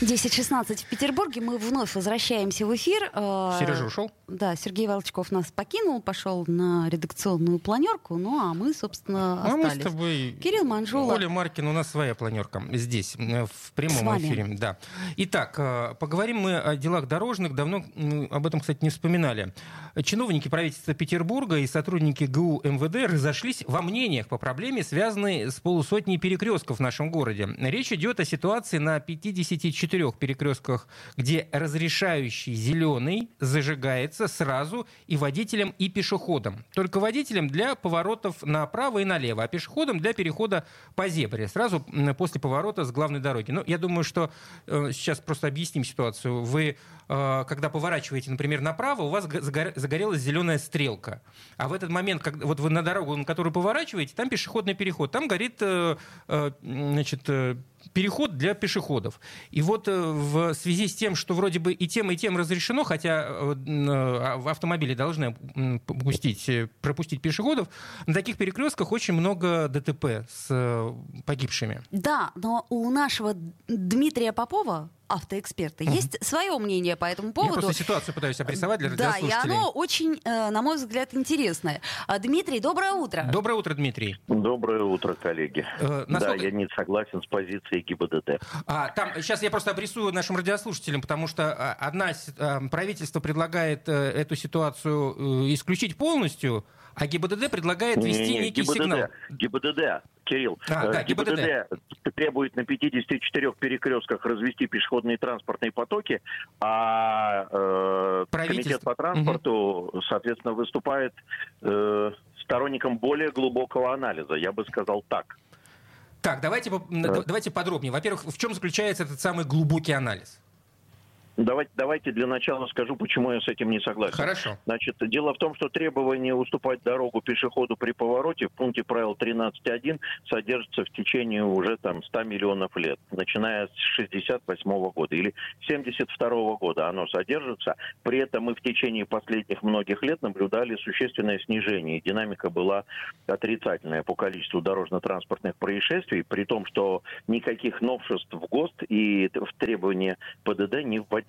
10.16 в Петербурге. Мы вновь возвращаемся в эфир. Э, Сережа ушел? Да, Сергей Волчков нас покинул, пошел на редакционную планерку, ну а мы, собственно, А мы с остались. тобой... Кирилл Манжула. Оля Маркин, у нас своя планерка здесь, э, в прямом эфире. Да. Итак, э, поговорим мы о делах дорожных. Давно об этом, кстати, не вспоминали. Чиновники правительства Петербурга и сотрудники ГУ МВД разошлись во мнениях по проблеме, связанной с полусотней перекрестков в нашем городе. Речь идет о ситуации на 54 перекрестках, где разрешающий зеленый зажигается сразу и водителям, и пешеходам. Только водителям для поворотов направо и налево, а пешеходам для перехода по зебре, сразу после поворота с главной дороги. Ну, я думаю, что э, сейчас просто объясним ситуацию. Вы, э, когда поворачиваете, например, направо, у вас загорелась зеленая стрелка. А в этот момент, когда вот вы на дорогу, на которую поворачиваете, там пешеходный переход, там горит э, э, значит, э, переход для пешеходов. И вот э, в связи с тем, что вроде бы и тем, и тем разрешено, хотя э, м, в автомобиле должны пустить, э, пропустить пешеходов, на таких перекрестках очень много ДТП с погибшими. Да, но у нашего Дмитрия Попова, автоэксперта, есть свое мнение по этому Я поводу. просто ситуацию пытаюсь обрисовать для Да, и оно очень, э, на мой взгляд, интересное. А, Дмитрий, доброе утро. Доброе утро, Дмитрий. Доброе утро, коллеги. Э, Да, насколько- я не согласен с позицией ГИБДД. А, там, сейчас я просто обрисую нашим радиослушателям, потому что а, одна а, правительство предлагает э, эту ситуацию э, исключить полностью, а ГИБДД предлагает ввести Не-не-не, некий ГИБДД, сигнал. ГИБДД, Кирилл, А, э, да, ГИБДД требует на 54 перекрестках развести пешеходные транспортные потоки, а э. Комитет по транспорту, соответственно, выступает э, сторонником более глубокого анализа, я бы сказал так. Так, давайте, по- н- давайте подробнее. Во-первых, в чем заключается этот самый глубокий анализ? Давайте, давайте для начала скажу, почему я с этим не согласен. Хорошо. Значит, дело в том, что требование уступать дорогу пешеходу при повороте в пункте правил 13.1 содержится в течение уже там 100 миллионов лет, начиная с 68 года или 72 года оно содержится. При этом мы в течение последних многих лет наблюдали существенное снижение. Динамика была отрицательная по количеству дорожно-транспортных происшествий, при том, что никаких новшеств в ГОСТ и в требования ПДД не вводилось.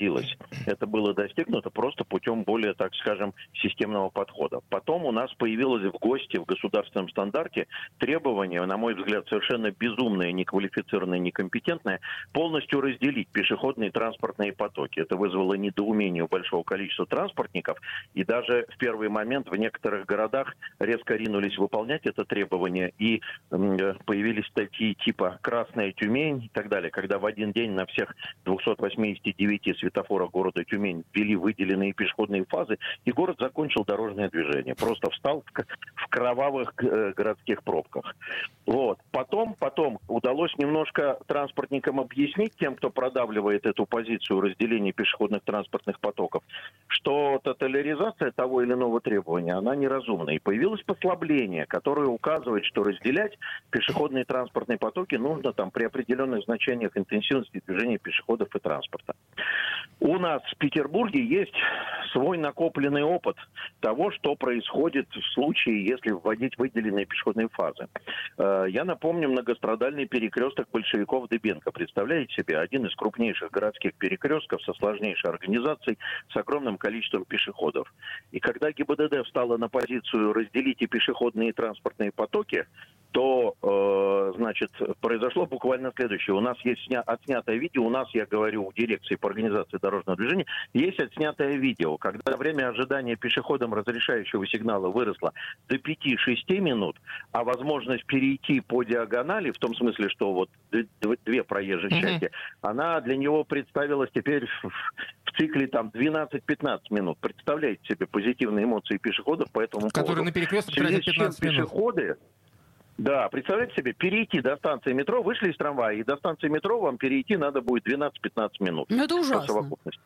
Это было достигнуто просто путем более, так скажем, системного подхода. Потом у нас появилось в ГОСТе, в государственном стандарте, требование, на мой взгляд, совершенно безумное, неквалифицированное, некомпетентное, полностью разделить пешеходные и транспортные потоки. Это вызвало недоумение у большого количества транспортников, и даже в первый момент в некоторых городах резко ринулись выполнять это требование, и э, появились статьи типа «Красная Тюмень» и так далее, когда в один день на всех 289 светофорах города Тюмень ввели выделенные пешеходные фазы, и город закончил дорожное движение. Просто встал в кровавых э, городских пробках. Вот. Потом, потом удалось немножко транспортникам объяснить тем, кто продавливает эту позицию разделения пешеходных транспортных потоков, что тоталяризация того или иного требования, она неразумна. И появилось послабление, которое указывает, что разделять пешеходные транспортные потоки нужно там при определенных значениях интенсивности движения пешеходов и транспорта. У нас в Петербурге есть свой накопленный опыт того, что происходит в случае, если вводить выделенные пешеходные фазы. Э, Я напомню многострадальный перекресток большевиков Дыбенко. Представляете себе, один из крупнейших городских перекрестков со сложнейшей организацией, с огромным количеством пешеходов. И когда ГИБДД встала на позицию «разделите пешеходные и транспортные потоки», то, э, значит, произошло буквально следующее. У нас есть сня... отснятое видео, у нас, я говорю, в дирекции по организации дорожного движения, есть отснятое видео, когда время ожидания пешеходам разрешающего сигнала выросло до 5-6 минут, а возможность перейти по диагонали, в том смысле, что вот две проезжих Мгм. части, она для него представилась теперь в, цикле там 12-15 минут. Представляете себе позитивные эмоции пешеходов по этому Который поводу. на с чем 15 минут. пешеходы, да, представляете себе, перейти до станции метро, вышли из трамвая, и до станции метро вам перейти надо будет 12-15 минут. Ну, это по ужасно. совокупности.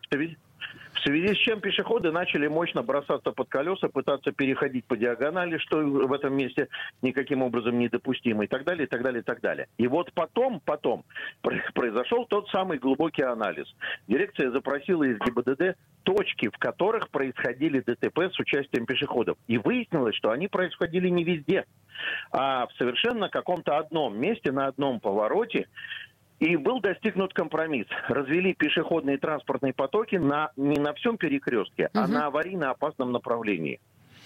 В связи, с чем пешеходы начали мощно бросаться под колеса, пытаться переходить по диагонали, что в этом месте никаким образом недопустимо, и так далее, и так далее, и так далее. И вот потом, потом произошел тот самый глубокий анализ. Дирекция запросила из ГИБДД точки, в которых происходили ДТП с участием пешеходов. И выяснилось, что они происходили не везде, а в совершенно каком-то одном месте, на одном повороте, и был достигнут компромисс. Развели пешеходные транспортные потоки на, не на всем перекрестке, угу. а на аварийно опасном направлении.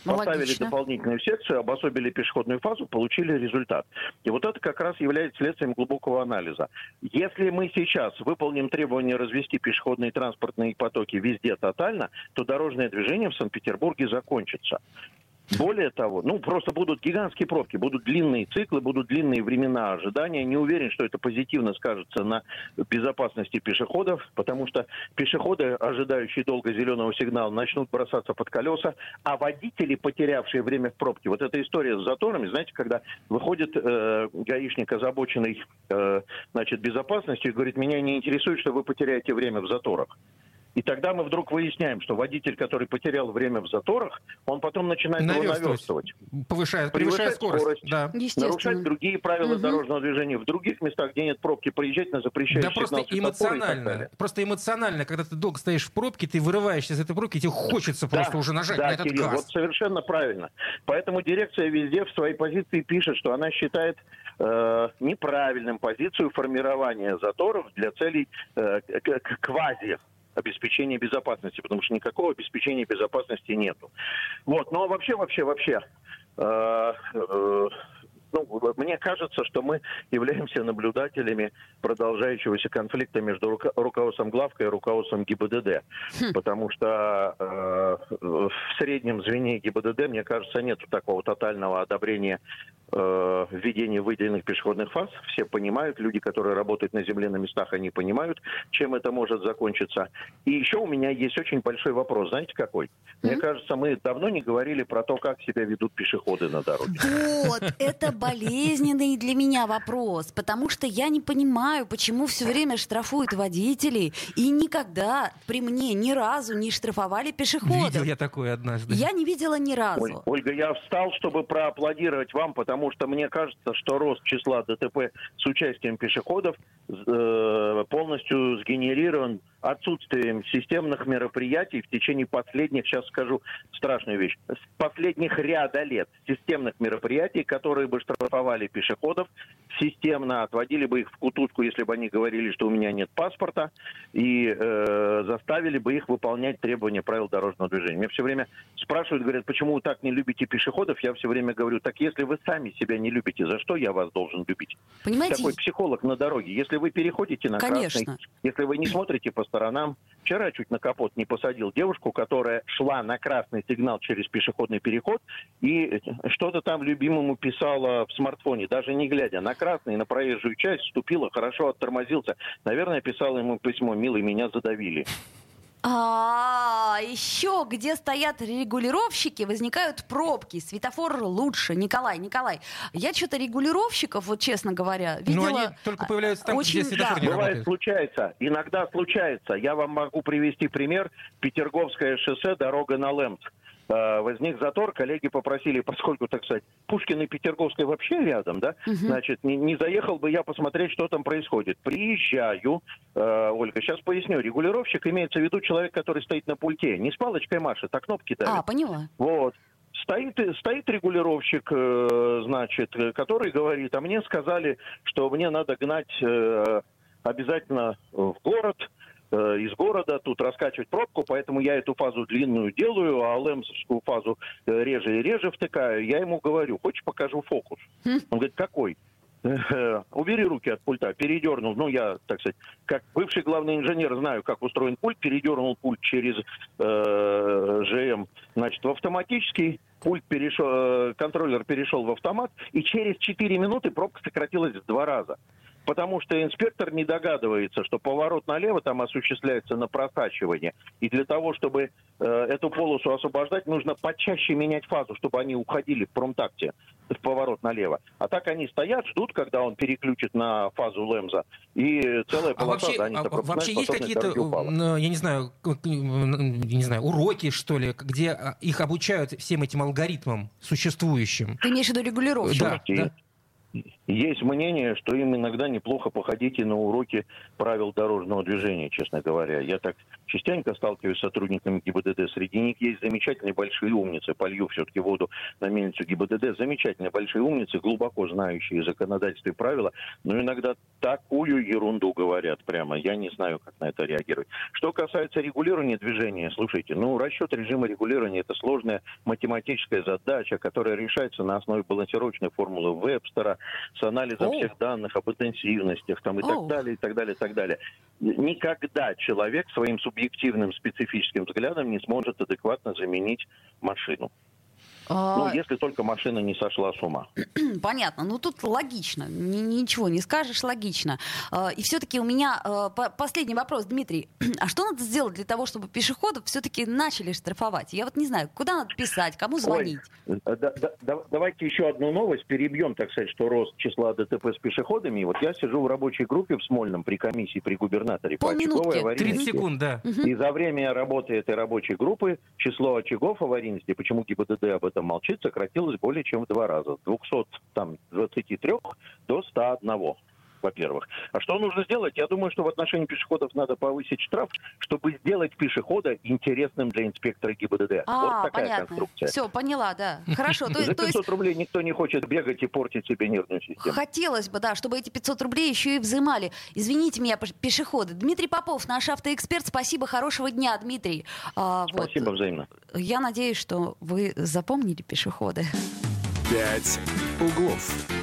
Ну, Поставили логично. дополнительную секцию, обособили пешеходную фазу, получили результат. И вот это как раз является следствием глубокого анализа. Если мы сейчас выполним требования развести пешеходные и транспортные потоки везде тотально, то дорожное движение в Санкт-Петербурге закончится. Более того, ну просто будут гигантские пробки, будут длинные циклы, будут длинные времена ожидания. Не уверен, что это позитивно скажется на безопасности пешеходов, потому что пешеходы, ожидающие долго зеленого сигнала, начнут бросаться под колеса, а водители, потерявшие время в пробке, вот эта история с заторами, знаете, когда выходит э, гаишник, озабоченный э, значит, безопасностью, и говорит, меня не интересует, что вы потеряете время в заторах. И тогда мы вдруг выясняем, что водитель, который потерял время в заторах, он потом начинает его наверстывать. Повышает, превышает скорость. скорость да. Нарушать другие правила угу. дорожного движения. В других местах, где нет пробки, проезжать на запрещающий Да просто эмоционально. Просто эмоционально, когда ты долго стоишь в пробке, ты вырываешься из этой пробки, тебе хочется да, просто уже нажать да, на этот Кирилл, газ. Вот совершенно правильно. Поэтому дирекция везде в своей позиции пишет, что она считает э, неправильным позицию формирования заторов для целей э, квази обеспечения безопасности, потому что никакого обеспечения безопасности нету. Вот, но вообще, вообще, вообще, э, э, ну, мне кажется, что мы являемся наблюдателями продолжающегося конфликта между руко- руководством главка и руководством ГИБДД. Хм. Потому что э, в среднем звене ГИБДД, мне кажется, нет такого тотального одобрения э, введения выделенных пешеходных фаз. Все понимают, люди, которые работают на земле на местах, они понимают, чем это может закончиться. И еще у меня есть очень большой вопрос. Знаете какой? Мне кажется, мы давно не говорили про то, как себя ведут пешеходы на дороге. Вот, это болезненный для меня вопрос, потому что я не понимаю, почему все время штрафуют водителей, и никогда при мне ни разу не штрафовали пешеходов. Видел я такое однажды. Я не видела ни разу. Ольга, я встал, чтобы проаплодировать вам, потому что мне кажется, что рост числа ДТП с участием пешеходов э, полностью сгенерирован отсутствием системных мероприятий в течение последних, сейчас скажу страшную вещь, последних ряда лет системных мероприятий, которые бы штрафовали пешеходов, системно отводили бы их в кутузку, если бы они говорили, что у меня нет паспорта, и э, заставили бы их выполнять требования правил дорожного движения. Меня все время спрашивают, говорят, почему вы так не любите пешеходов? Я все время говорю, так если вы сами себя не любите, за что я вас должен любить? Понимаете? Такой психолог на дороге. Если вы переходите на Конечно. красный, если вы не смотрите по сторонам. Вчера чуть на капот не посадил девушку, которая шла на красный сигнал через пешеходный переход и что-то там любимому писала в смартфоне, даже не глядя на красный, на проезжую часть, вступила, хорошо оттормозился. Наверное, писала ему письмо, милый, меня задавили. А, еще где стоят регулировщики, возникают пробки. Светофор лучше. Николай, Николай, я что-то регулировщиков, вот честно говоря, видела... Но они только появляются там, очень, где светофор да. не Бывает, случается. Иногда случается. Я вам могу привести пример. Петерговское шоссе, дорога на Лэмс. Э, возник затор, коллеги попросили, поскольку, так сказать, Пушкин и Петерговская вообще рядом, да, угу. значит, не, не заехал бы я посмотреть, что там происходит. Приезжаю, э, Ольга, сейчас поясню, регулировщик имеется в виду человек, который стоит на пульте, не с палочкой машет, а кнопки давит. А, поняла. Вот. Стоит, стоит регулировщик, э, значит, который говорит, а мне сказали, что мне надо гнать э, обязательно в город, Э, из города, тут раскачивать пробку, поэтому я эту фазу длинную делаю, а лэмсовскую фазу э, реже и реже втыкаю. Я ему говорю, хочешь покажу фокус? Хм. Он говорит, какой? Э, убери руки от пульта, передернул. Ну, я, так сказать, как бывший главный инженер знаю, как устроен пульт, передернул пульт через э, ЖМ, значит, в автоматический пульт перешел, контроллер перешел в автомат, и через 4 минуты пробка сократилась в два раза. Потому что инспектор не догадывается, что поворот налево там осуществляется на просачивание. И для того, чтобы э, эту полосу освобождать, нужно почаще менять фазу, чтобы они уходили в промтакте в поворот налево. А так они стоят, ждут, когда он переключит на фазу Лемза, и целая А полоса вообще, занята. а вообще есть какие-то, м, я не знаю, м, я не знаю, уроки, что ли, где а, их обучают всем этим алгоритмам существующим? Ты имеешь в виду регулировщик? Да, да. Есть мнение, что им иногда неплохо походите на уроки правил дорожного движения, честно говоря. Я так частенько сталкиваюсь с сотрудниками ГИБДД. Среди них есть замечательные большие умницы. Полью все-таки воду на мельницу ГИБДД. Замечательные большие умницы, глубоко знающие законодательство и правила. Но иногда такую ерунду говорят прямо. Я не знаю, как на это реагировать. Что касается регулирования движения, слушайте, ну, расчет режима регулирования – это сложная математическая задача, которая решается на основе балансировочной формулы Вебстера, с анализом Оу. всех данных об интенсивностях там, и Оу. так далее, и так далее, и так далее. Никогда человек своим субъективным специфическим взглядом не сможет адекватно заменить машину. А, Ну, если только машина не сошла с ума. Понятно. Ну, тут логично. Ни- ничего не скажешь, логично. А, И все-таки у меня а, по- последний вопрос, Дмитрий. А что надо сделать для того, чтобы пешеходов все-таки начали штрафовать? Я вот не знаю, куда надо писать, кому звонить? Ой, э, да- да- да- давайте еще одну новость. Перебьем, так сказать, что рост числа ДТП с пешеходами. Вот я сижу в рабочей группе в Смольном при комиссии при губернаторе по Полминутки. очаговой 30 аварийности. секунд, да. И за время работы этой рабочей группы число очагов аварийности, почему ГИБДД об этом молчит, сократилось более чем в два раза. С 223 до 101 во-первых. А что нужно сделать? Я думаю, что в отношении пешеходов надо повысить штраф, чтобы сделать пешехода интересным для инспектора ГИБДД. А, вот такая понятно. конструкция. Все, поняла, да. Хорошо. То, За есть- то есть 500 рублей никто не хочет бегать и портить себе нервную систему. Хотелось бы, да, чтобы эти 500 рублей еще и взимали. Извините меня, пеш- пешеходы. Дмитрий Попов, наш автоэксперт. Спасибо, хорошего дня, Дмитрий. А, вот. Спасибо взаимно. Я надеюсь, что вы запомнили пешеходы. «Пять углов».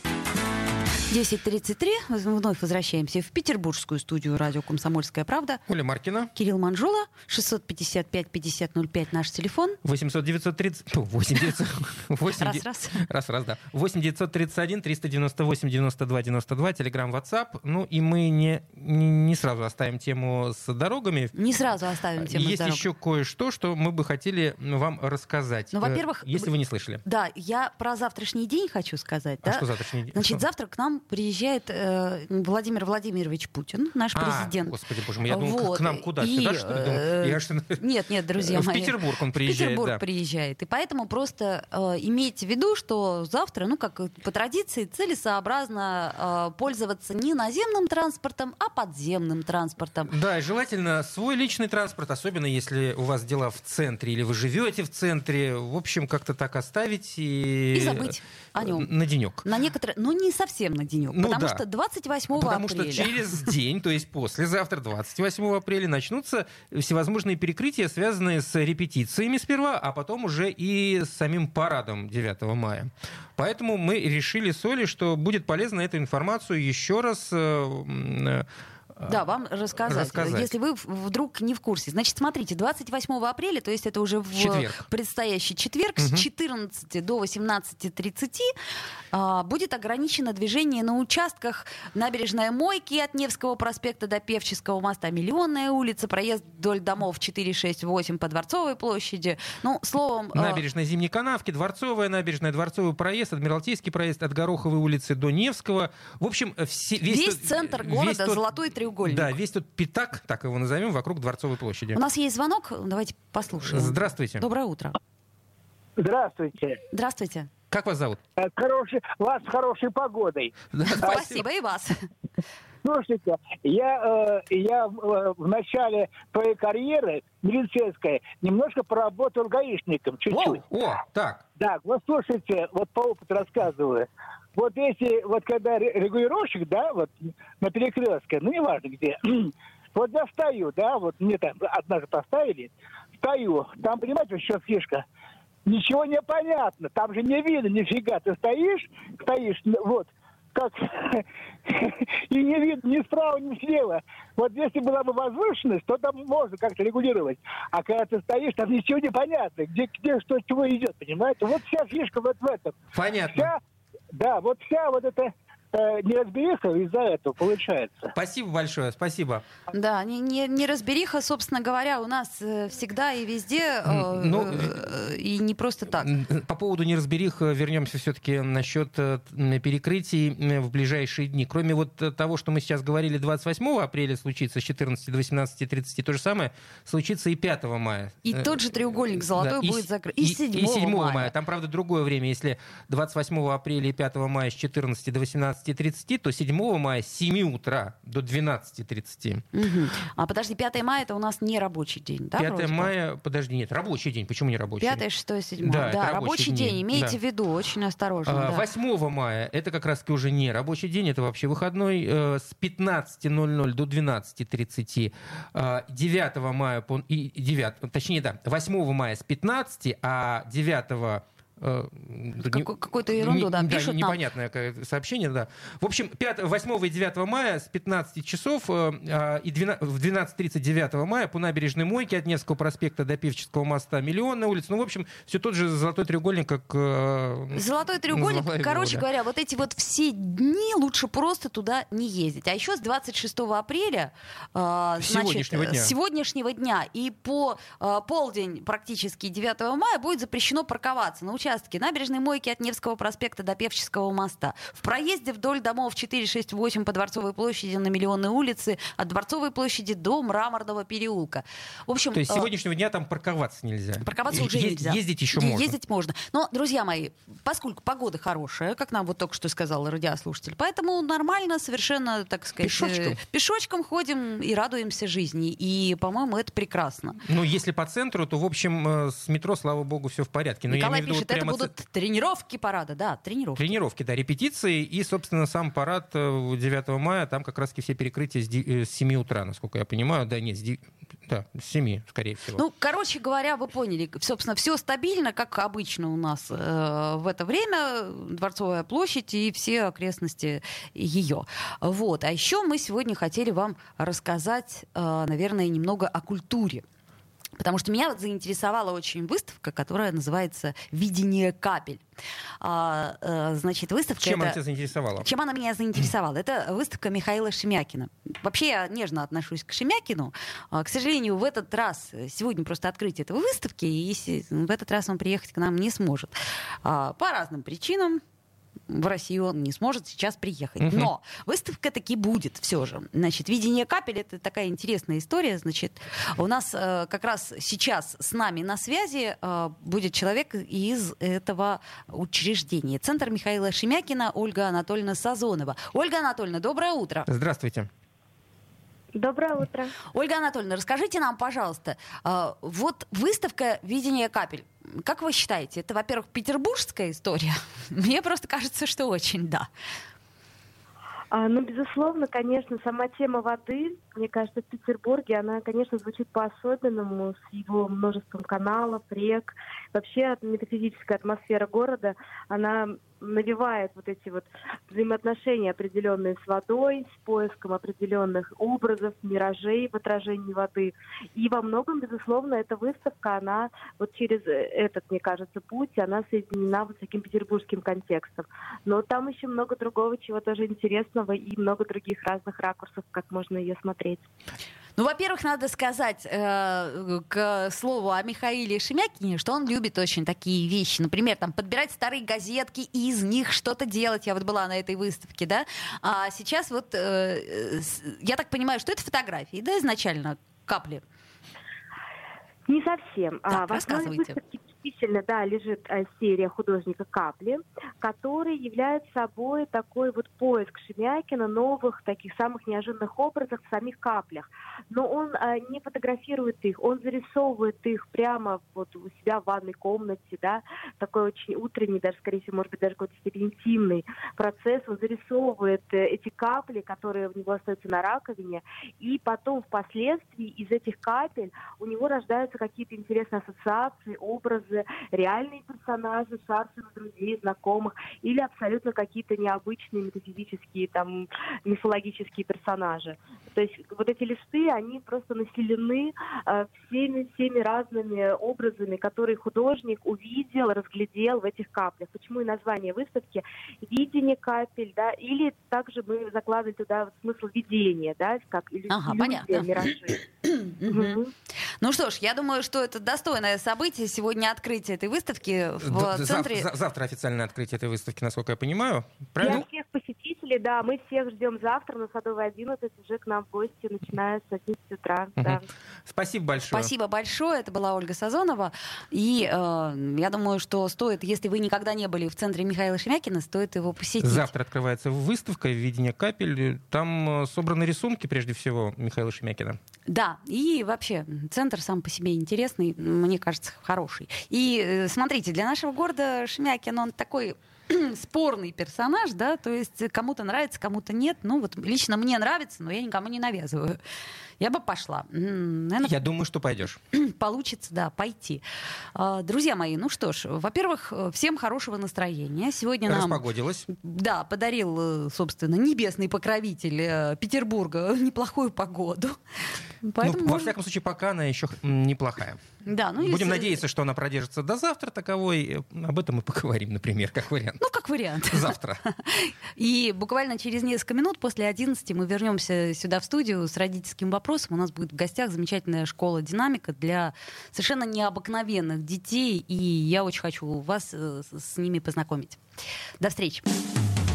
10.33. Вновь возвращаемся в петербургскую студию радио «Комсомольская правда». Оля Маркина. Кирилл Манжула, 655-5005 наш телефон. 800 930... Фу, 8 900... 8 Раз, раз. Раз, раз, да. 8 931 398 92 92, телеграм, WhatsApp. Ну и мы не, не сразу оставим тему с дорогами. Не сразу оставим тему Есть здоровья. еще кое-что, что мы бы хотели вам рассказать. Ну, Э, во-первых, Если вы не слышали. Да, я про завтрашний день хочу сказать. А да? что завтрашний день? Значит, Что? завтра к нам приезжает э, Владимир Владимирович Путин, наш А, президент. господи боже мой, я думал, Вот. к нам куда? И, Сюда, что ли? Думал, э, я что- Нет, нет, друзья В мои. Петербург он В приезжает, Петербург да. приезжает. И поэтому просто э, имейте в виду, что завтра, ну, как по традиции, целесообразно э, пользоваться не наземным транспортом, а подземным транспортом. Да, и желательно свой личный транспорт, особенно если у вас дела в центре или вы живете в центре. В общем, как-то так оставить и... И забыть о нем. На денек. На некоторые, но не совсем на денек, Ну потому да. что 28 Потому апреля. что через день, то есть послезавтра, 28 апреля, начнутся всевозможные перекрытия, связанные с репетициями сперва, а потом уже и с самим парадом 9 мая. Поэтому мы решили с Олей, что будет полезно эту информацию еще раз э, э, Да, вам рассказать, рассказать. если вы вдруг не в курсе. Значит, смотрите, 28 апреля, то есть это уже в Четверг. предстоящий четверг с Мгм. 14 до 18.30 а, будет ограничено движение на участках набережная Мойки от Невского проспекта до Певческого моста, Миллионная улица, проезд вдоль домов 4, 6, 8 по Дворцовой площади. Ну, словом... а, Набережная Зимней Канавки, Дворцовая набережная, Дворцовый проезд, Адмиралтейский проезд от Гороховой улицы до Невского. В общем, все, весь, Весь тот- центр весь города тот- Золотой треугольник. Да, весь тот пятак, так его назовем, вокруг Дворцовой площади. У нас есть звонок, давайте послушаем. Здравствуйте. Доброе утро. Здравствуйте. Здравствуйте. Как вас зовут? Э, Хороший, вас с хорошей погодой. Да, Спасибо, и вас. Слушайте, я, э, я э, в начале своей карьеры милицейской немножко поработал гаишником, чуть-чуть. О, так. Да, вот слушайте, вот по опыту рассказываю. Вот если, вот когда ре- регулировщик, да, вот на перекрестке, ну неважно где, вот я стою, да, вот мне там однажды поставили, стою, там, понимаете, еще фишка, ничего не понятно. Там же не видно нифига. Ты стоишь, стоишь, вот, как и не видно ни справа, ни слева. Вот если была бы возвышенность, то там можно как-то регулировать. А когда ты стоишь, там ничего не понятно, где, где что, чего идет, понимаете? Вот вся фишка вот в этом. Понятно. Вся, да, вот вся вот эта неразбериха из-за этого получается. Спасибо большое, спасибо. Да, не, не, неразбериха, собственно говоря, у нас э, всегда и везде, э, Ну, э, и не просто так. По поводу неразберих э, вернемся все-таки насчет э, перекрытий э, в ближайшие дни. Кроме вот э, того, что мы сейчас говорили, 28 апреля случится с 14 до 18.30, то же самое случится и 5 мая. И Э, тот же треугольник золотой да, и будет закрыт. И, И 7 и 7 мая. мая. Там, правда, другое время. Если 28 апреля и 5 мая с 14 до 18.30, то 7 мая с 7 утра до 12.30. Мгм. А подожди, 5 мая это у нас не рабочий день, да? 5 вроде мая, подожди, нет, рабочий день. Почему не рабочий? 5, 6, 7. Да, Да, рабочий день. дни, Имейте да. в виду, очень осторожно. А, да. 8 мая это как раз-таки уже не рабочий день, это вообще выходной э, с 15.00 до 12.30. А, 9 мая, по- и 9, точнее, да, 8 мая с 15, а 9 э, Какую- какую-то ерунду, да, пишут нам. непонятное какое-то сообщение, да. В общем, 5, 8 и 9 мая с 15 часов э, а, и 12, в 12.30 9 мая по набережной Мойки от Невского проспекта до Певческого моста Миллионная улица. Ну, в общем, все тот же золотой треугольник, как... э, Золотой треугольник, его, короче да. говоря, вот эти вот все дни лучше просто туда не ездить. А еще с 26 апреля, э, значит, Сегодняшнего дня. сегодняшнего дня и по э, полдень практически 9 мая будет запрещено парковаться на участке набережной Мойки от Невского проспекта до Певческого моста. В проезде вдоль домов 4, 6, 8 по Дворцовой площади на Миллионной улице, от Дворцовой площади до Мраморного переулка. В общем, То есть с э, сегодняшнего дня там парковаться нельзя. Парковаться уже е- нельзя. Ездить еще можно. Ездить можно. Но, друзья мои, поскольку погода хорошая, как нам вот только что сказал радиослушатель, поэтому нормально совершенно, так сказать, Пешочком. э, пешочком ходим и радуемся жизни. И, по-моему, это прекрасно. Ну, если по центру, то, в общем, э, с метро, слава богу, все в порядке. Но я Николай в виду пишет, вот это ц- будут тренировки парада. Да, тренировки. Тренировки, да, репетиции и, собственно, сам парад э, 9 мая, там как раз-таки все перекрытия с, э, с 7 утра, насколько я понимаю. Да, нет, с, ди- да, с 7, скорее всего. Ну, короче говоря, вы поняли, собственно, все стабильно, как обычно у нас э, в это время, Дворцовая площадь и все окрестности ее. Вот. А еще мы сегодня хотели вам рассказать, э, наверное, немного о культуре. Потому что меня заинтересовала очень выставка, которая называется «Видение капель». А, э, значит, выставка Чем это... она тебя заинтересовала? Чем она меня заинтересовала? Это выставка Михаила Шемякина. Вообще я нежно отношусь к Шемякину. А, К сожалению, в этот раз, э, сегодня просто открытие этого выставки, и в этот раз он приехать к нам не сможет. А, По разным причинам в Россию он не сможет сейчас приехать. Мгм. Но выставка таки будет все же. Значит, видение капель это такая интересная история. Значит, у нас э, как раз сейчас с нами на связи э, будет человек из этого учреждения. Центр Михаила Шемякина, Ольга Анатольевна Сазонова. Ольга Анатольевна, доброе утро. Здравствуйте. Доброе утро. Ольга Анатольевна, расскажите нам, пожалуйста, э, вот выставка «Видение капель». Как вы считаете, это, во-первых, петербургская история? Мне просто кажется, что очень, да. А, ну, безусловно, конечно, сама тема воды, мне кажется, в Петербурге, она, конечно, звучит по-особенному, с его множеством каналов, рек. Вообще метафизическая атмосфера города, она навевает вот эти вот взаимоотношения определенные с водой, с поиском определенных образов, миражей в отражении воды. И во многом, безусловно, эта выставка, она вот через этот, мне кажется, путь, она соединена вот с таким петербургским контекстом. Но там еще много другого, чего тоже интересного, и много других разных ракурсов, как можно ее смотреть. Ну, во-первых, надо сказать э, к слову о Михаиле Шемякине, что он любит очень такие вещи. Например, там, подбирать старые газетки и из них что-то делать. Я вот была на этой выставке, да. А сейчас вот, э, э, я так понимаю, что это фотографии, да, изначально, капли. Не совсем. Так, А, в основе рассказывайте. выставки действительно, да, лежит э, серия художника Капли, который является собой такой вот поиск Шемякина новых, таких самых неожиданных образов в самих каплях. Но он э, не фотографирует их, он зарисовывает их прямо вот у себя в ванной комнате, да, такой очень утренний, даже, скорее всего, может быть, даже какой-то степени интимный процесс. Он зарисовывает э, эти капли, которые у него остаются на раковине, и потом впоследствии из этих капель у него рождаются какие-то интересные ассоциации, образы, образы, реальные персонажи, шансы на друзей, знакомых, или абсолютно какие-то необычные метафизические, там, мифологические персонажи. То есть вот эти листы, они просто населены э, всеми, всеми разными образами, которые художник увидел, разглядел в этих каплях. Почему и название выставки «Видение капель», да, или также мы закладываем туда смысл видения, да, как иллюзия, Ага, понятно. миражи. Ну что ж, я думаю, что это достойное событие. Сегодня открытие этой выставки в Д- центре... за- завтра официальное открытие этой выставки, насколько я понимаю. Для Правильно? всех посетителей, да, мы всех ждем завтра на Садовой 11, уже к нам в гости, начиная с 11 утра. Да. Спасибо большое. Спасибо большое. Это была Ольга Сазонова. И э, я думаю, что стоит, если вы никогда не были в центре Михаила Шемякина, стоит его посетить. Завтра открывается выставка «Видение капель». Там э, собраны рисунки, прежде всего, Михаила Шемякина. Да, и вообще центр сам по себе интересный, мне кажется, хороший. И э, смотрите, для нашего города Шемякин, он такой спорный персонаж, да, то есть кому-то нравится, кому-то нет. Ну вот лично мне нравится, но я никому не навязываю. Я бы пошла. Наверное, Я думаю, что пойдешь. получится, да, пойти. А, Друзья мои, ну что ж, во-первых, э, всем хорошего настроения. Сегодня нам... Распогодилось. Да, подарил, э, собственно, небесный покровитель э, Петербурга неплохую погоду. Поэтому ну, во всяком случае, пока она еще неплохая. Да, ну, Будем с- надеяться, что она продержится до завтра таковой. Об этом мы поговорим, например, как вариант. Ну, как вариант. Завтра. И буквально через несколько минут после 11 мы вернемся сюда в студию с родительским вопросом. У нас будет в гостях замечательная школа «Динамика» для совершенно необыкновенных детей. И я очень хочу вас э, с с ними познакомить. До встречи.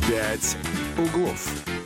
«Пять углов».